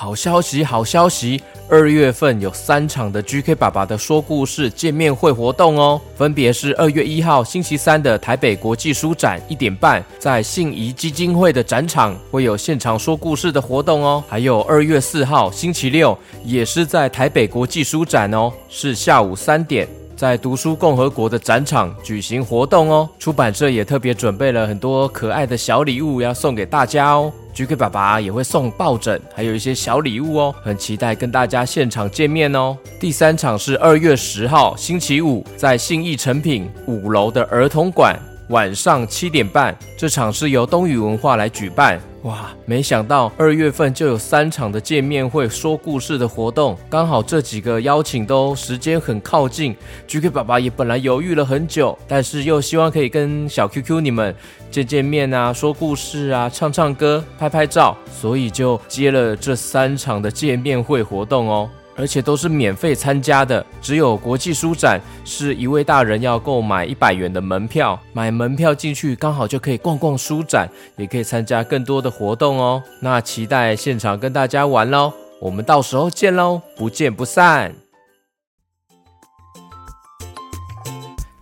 好消息，好消息！二月份有三场的 GK 爸爸的说故事见面会活动哦，分别是二月一号星期三的台北国际书展一点半，在信谊基金会的展场会有现场说故事的活动哦，还有二月四号星期六也是在台北国际书展哦，是下午三点。在读书共和国的展场举行活动哦，出版社也特别准备了很多可爱的小礼物要送给大家哦。GK 爸爸也会送抱枕，还有一些小礼物哦，很期待跟大家现场见面哦。第三场是二月十号星期五，在信义成品五楼的儿童馆。晚上七点半，这场是由东宇文化来举办。哇，没想到二月份就有三场的见面会、说故事的活动，刚好这几个邀请都时间很靠近。GK 爸爸也本来犹豫了很久，但是又希望可以跟小 QQ 你们见见面啊，说故事啊，唱唱歌、拍拍照，所以就接了这三场的见面会活动哦。而且都是免费参加的，只有国际书展是一位大人要购买一百元的门票，买门票进去刚好就可以逛逛书展，也可以参加更多的活动哦。那期待现场跟大家玩喽，我们到时候见喽，不见不散。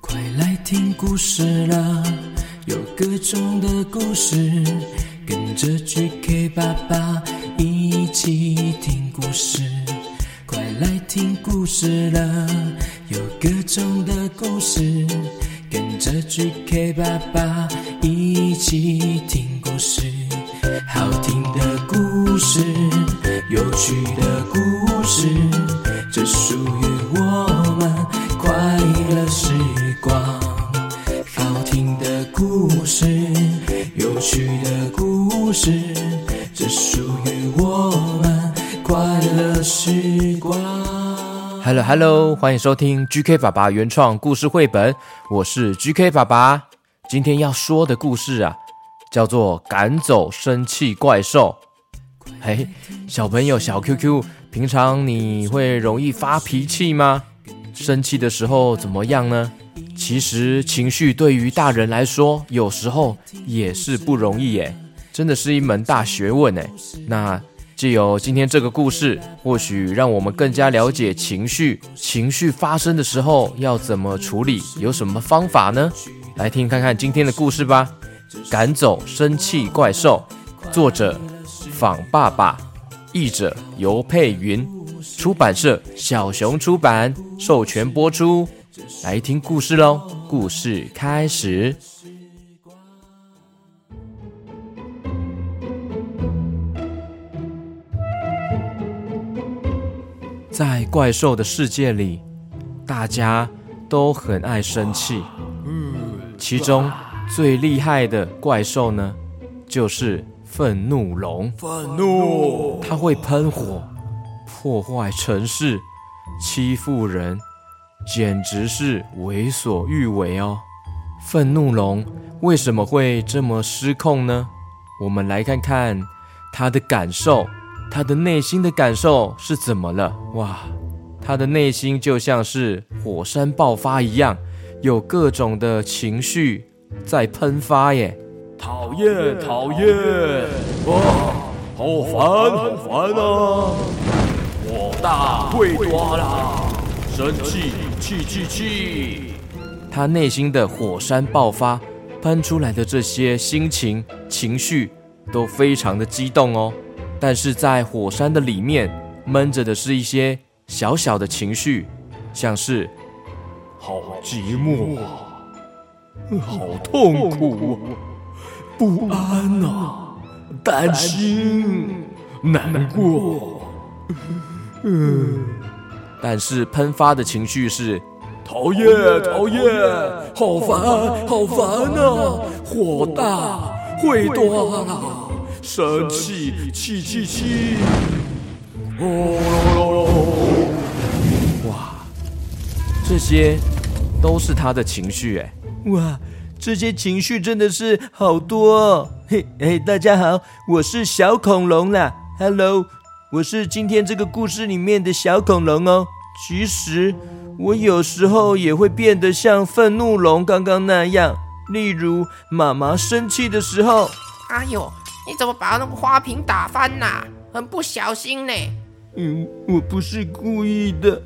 快来听故事了，有各种的故事，跟着 GK 爸爸一起听故事。听故事了，有各种的故事，跟着 GK 爸爸一起听故事。好听的故事，有趣的故事，这属于我们快乐时光。好听的故事，有趣的故事，这属于我们快乐时。Hello Hello，欢迎收听 GK 爸爸原创故事绘本，我是 GK 爸爸。今天要说的故事啊，叫做《赶走生气怪兽》。嘿，小朋友小 QQ，平常你会容易发脾气吗？生气的时候怎么样呢？其实情绪对于大人来说，有时候也是不容易耶，真的是一门大学问哎。那。借由今天这个故事，或许让我们更加了解情绪。情绪发生的时候要怎么处理？有什么方法呢？来听看看今天的故事吧。赶走生气怪兽，作者仿爸爸，译者游珮芸，出版社小熊出版，授权播出。来听故事喽！故事开始。在怪兽的世界里，大家都很爱生气。其中最厉害的怪兽呢，就是愤怒龙。愤怒，它会喷火，破坏城市，欺负人，简直是为所欲为哦。愤怒龙为什么会这么失控呢？我们来看看它的感受。他的内心的感受是怎么了？哇，他的内心就像是火山爆发一样，有各种的情绪在喷发耶！讨厌，讨厌！哇，好烦，好烦啊！火大会多啦，生气，气气气！他内心的火山爆发，喷出来的这些心情、情绪都非常的激动哦。但是在火山的里面闷着的是一些小小的情绪，像是好寂寞，好痛苦，不安啊，担心，难过。嗯，但是喷发的情绪是讨厌，讨厌，好烦，好烦啊，火大，会多了。生气，气气气！哦，哇，这些都是他的情绪哎！哇，这些情绪真的是好多哦！嘿，嘿，大家好，我是小恐龙啦！Hello，我是今天这个故事里面的小恐龙哦。其实我有时候也会变得像愤怒龙刚刚那样，例如妈妈生气的时候，哎呦！你怎么把那个花瓶打翻呐？很不小心呢。嗯，我不是故意的。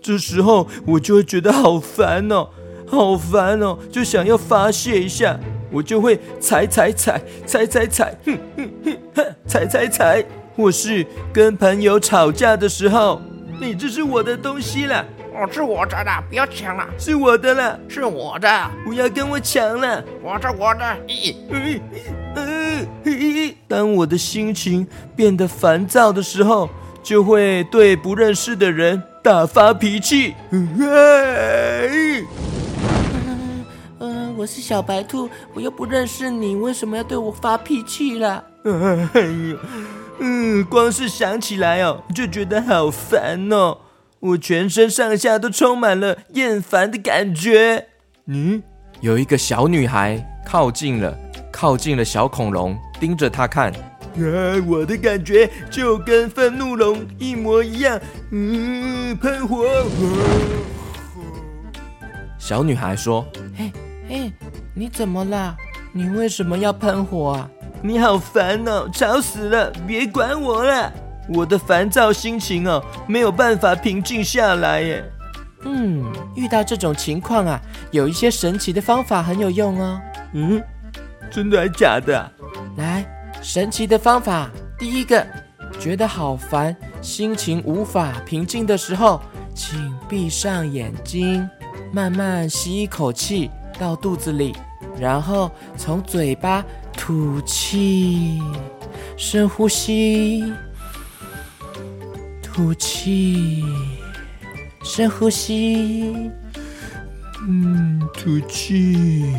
这时候我就会觉得好烦哦，好烦哦，就想要发泄一下，我就会踩踩踩踩踩踩，哼哼哼，踩踩踩，或是跟朋友吵架的时候，你这是我的东西啦。哦，是我的啦，不要抢了，是我的啦，是我的，不要跟我抢了，我的我的。咦，嗯嗯嗯，当我的心情变得烦躁的时候，就会对不认识的人大发脾气。嗯，呃，我是小白兔，我又不认识你，为什么要对我发脾气啦？哎呦，嗯，光是想起来哦，就觉得好烦哦。我全身上下都充满了厌烦的感觉。嗯，有一个小女孩靠近了，靠近了小恐龙，盯着它看。啊，我的感觉就跟愤怒龙一模一样。嗯，喷火。小女孩说：“嘿，嘿，你怎么了？你为什么要喷火啊？你好烦哦，吵死了！别管我了。”我的烦躁心情哦，没有办法平静下来耶。嗯，遇到这种情况啊，有一些神奇的方法很有用哦。嗯，真的还假的？来，神奇的方法，第一个，觉得好烦，心情无法平静的时候，请闭上眼睛，慢慢吸一口气到肚子里，然后从嘴巴吐气，深呼吸。吐气，深呼吸，嗯，吐气，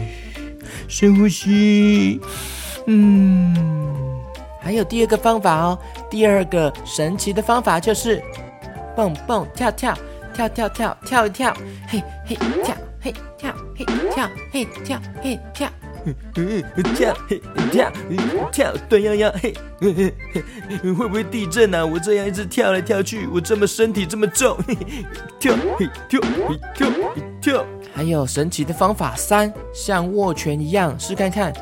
深呼吸，嗯。还有第二个方法哦，第二个神奇的方法就是蹦蹦跳跳，跳跳跳跳一跳，嘿嘿跳，嘿跳嘿跳嘿跳嘿跳。嗯，跳嘿跳，跳断腰腰嘿，会不会地震啊？我这样一直跳来跳去，我这么身体这么重，跳嘿跳嘿跳嘿跳。还有神奇的方法三，像握拳一样，试看看，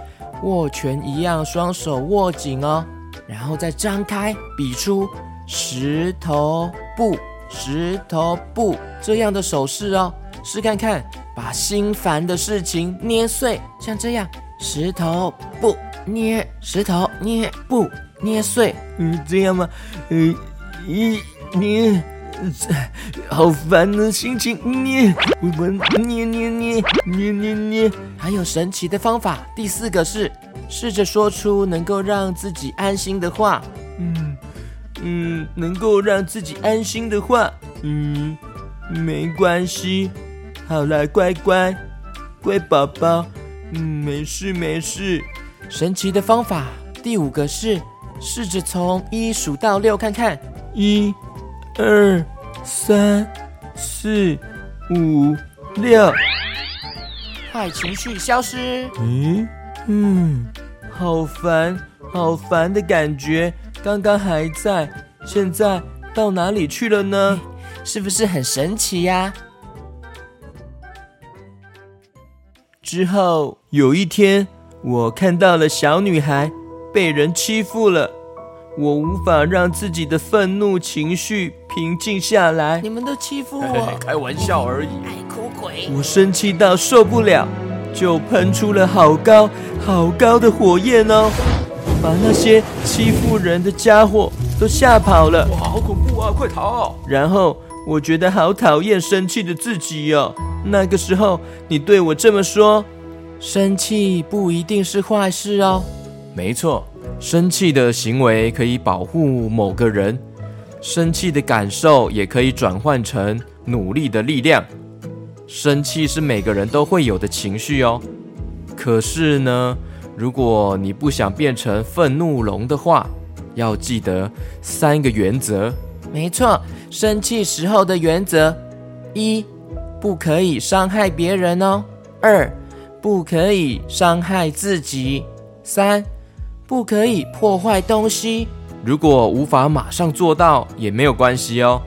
握拳一样，双手握紧哦，然后再张开，比出石头布、石头布这样的手势哦，试看看。把心烦的事情捏碎，像这样，石头布捏，石头捏布捏碎，嗯，这样吗？嗯，一捏，好烦的心情捏，我们捏捏捏捏捏捏。还有神奇的方法，第四个是试着说出能够让自己安心的话，嗯嗯，能够让自己安心的话，嗯，没关系。好了，乖乖，乖宝宝，嗯，没事没事。神奇的方法，第五个是试着从一数到六看看，一、二、三、四、五、六，坏情绪消失。嗯嗯，好烦，好烦的感觉，刚刚还在，现在到哪里去了呢？是不是很神奇呀？之后有一天，我看到了小女孩被人欺负了，我无法让自己的愤怒情绪平静下来。你们都欺负我，开玩笑而已。爱哭鬼！我生气到受不了，就喷出了好高好高的火焰哦，把那些欺负人的家伙都吓跑了。哇，好恐怖啊！快逃！然后我觉得好讨厌生气的自己哦。那个时候，你对我这么说，生气不一定是坏事哦。没错，生气的行为可以保护某个人，生气的感受也可以转换成努力的力量。生气是每个人都会有的情绪哦。可是呢，如果你不想变成愤怒龙的话，要记得三个原则。没错，生气时候的原则一。不可以伤害别人哦。二，不可以伤害自己。三，不可以破坏东西。如果无法马上做到，也没有关系哦。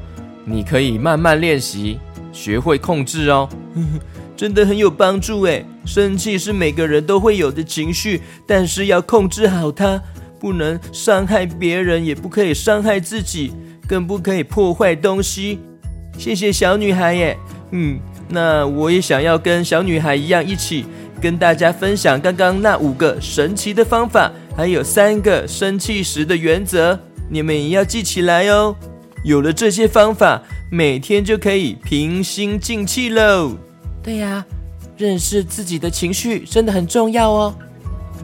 你可以慢慢练习，学会控制哦。真的很有帮助诶。生气是每个人都会有的情绪，但是要控制好它，不能伤害别人，也不可以伤害自己，更不可以破坏东西。谢谢小女孩耶。嗯，那我也想要跟小女孩一样，一起跟大家分享刚刚那五个神奇的方法，还有三个生气时的原则，你们也要记起来哦。有了这些方法，每天就可以平心静气喽。对呀，认识自己的情绪真的很重要哦。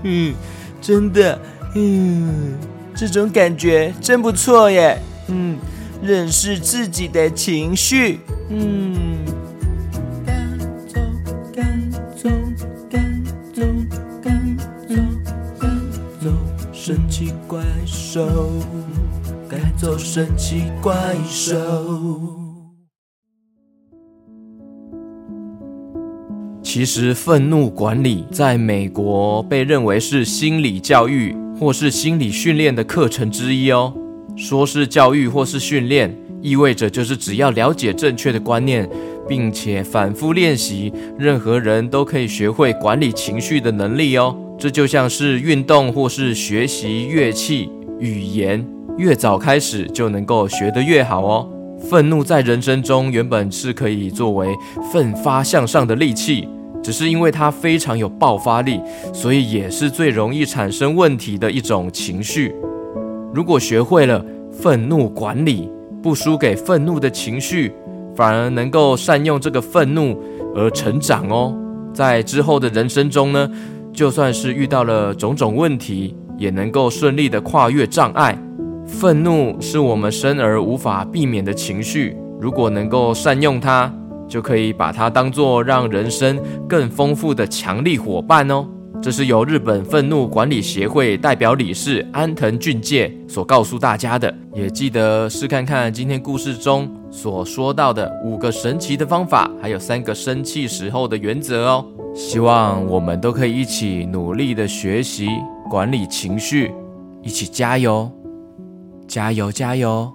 嗯，真的，嗯，这种感觉真不错耶。嗯，认识自己的情绪，嗯。兽，赶走神奇怪兽。其实，愤怒管理在美国被认为是心理教育或是心理训练的课程之一哦。说是教育或是训练，意味着就是只要了解正确的观念，并且反复练习，任何人都可以学会管理情绪的能力哦。这就像是运动或是学习乐器、语言，越早开始就能够学得越好哦。愤怒在人生中原本是可以作为奋发向上的利器，只是因为它非常有爆发力，所以也是最容易产生问题的一种情绪。如果学会了愤怒管理，不输给愤怒的情绪，反而能够善用这个愤怒而成长哦。在之后的人生中呢，就算是遇到了种种问题，也能够顺利的跨越障碍。愤怒是我们生而无法避免的情绪，如果能够善用它，就可以把它当作让人生更丰富的强力伙伴哦。这是由日本愤怒管理协会代表理事安藤俊介所告诉大家的。也记得试看看今天故事中所说到的五个神奇的方法，还有三个生气时候的原则哦。希望我们都可以一起努力的学习管理情绪，一起加油，加油，加油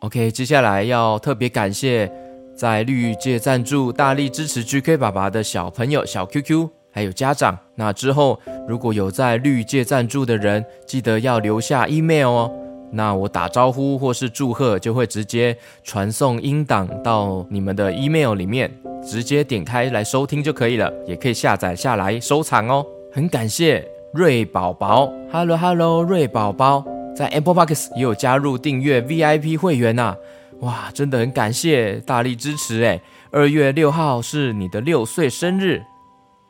！OK，接下来要特别感谢在绿界赞助、大力支持 GK 爸爸的小朋友小 QQ，还有家长。那之后如果有在绿界赞助的人，记得要留下 email 哦。那我打招呼或是祝贺，就会直接传送音档到你们的 email 里面，直接点开来收听就可以了，也可以下载下来收藏哦。很感谢瑞宝宝，Hello Hello，瑞宝宝在 Apple Podcast 也有加入订阅 VIP 会员呐、啊，哇，真的很感谢，大力支持诶。二月六号是你的六岁生日，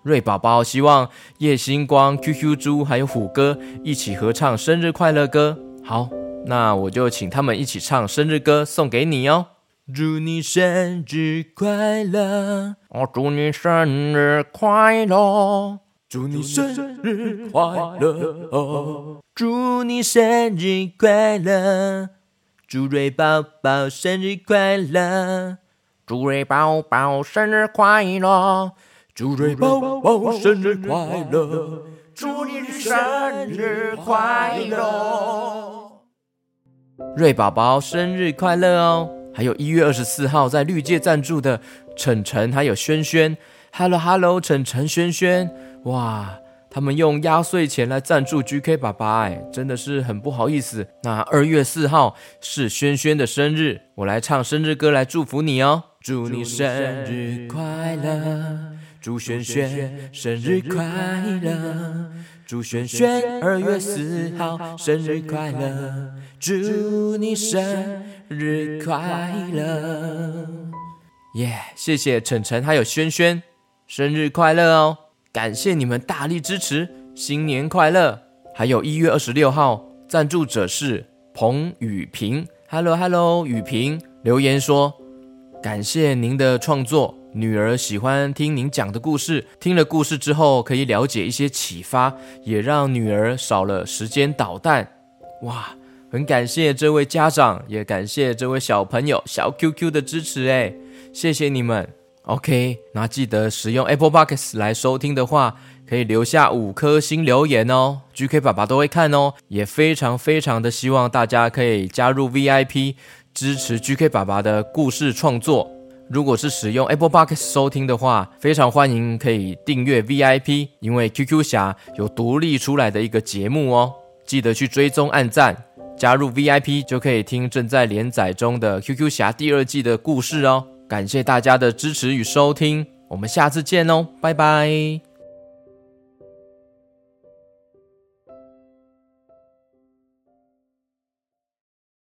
瑞宝宝希望叶星光、QQ 猪还有虎哥一起合唱生日快乐歌，好。那我就请他们一起唱生日歌送给你哦。祝你生日快乐！哦，祝你生日快乐！祝你生日快乐！哦，祝你生日快乐！祝瑞宝宝生日快乐！祝瑞宝宝生日快乐！祝瑞宝宝生日快乐！祝你生日快乐！瑞宝宝生日快乐哦！还有一月二十四号在绿界赞助的晨晨还有轩轩，Hello Hello，晨晨轩轩，哇，他们用压岁钱来赞助 GK 爸爸，哎，真的是很不好意思。那二月四号是轩轩的生日，我来唱生日歌来祝福你哦，祝你生日快乐，祝轩轩生日快乐。祝轩轩二月四号生日快乐，祝你生日快乐！耶，yeah, 谢谢晨晨还有轩轩，生日快乐哦！感谢你们大力支持，新年快乐！还有一月二十六号，赞助者是彭雨萍，Hello Hello，雨萍留言说，感谢您的创作。女儿喜欢听您讲的故事，听了故事之后可以了解一些启发，也让女儿少了时间捣蛋。哇，很感谢这位家长，也感谢这位小朋友小 QQ 的支持，哎，谢谢你们。OK，那记得使用 Apple Podcast 来收听的话，可以留下五颗星留言哦，GK 爸爸都会看哦。也非常非常的希望大家可以加入 VIP，支持 GK 爸爸的故事创作。如果是使用 Apple Podcast 收听的话，非常欢迎可以订阅 VIP，因为 QQ 侠有独立出来的一个节目哦。记得去追踪、按赞、加入 VIP，就可以听正在连载中的 QQ 侠第二季的故事哦。感谢大家的支持与收听，我们下次见哦，拜拜。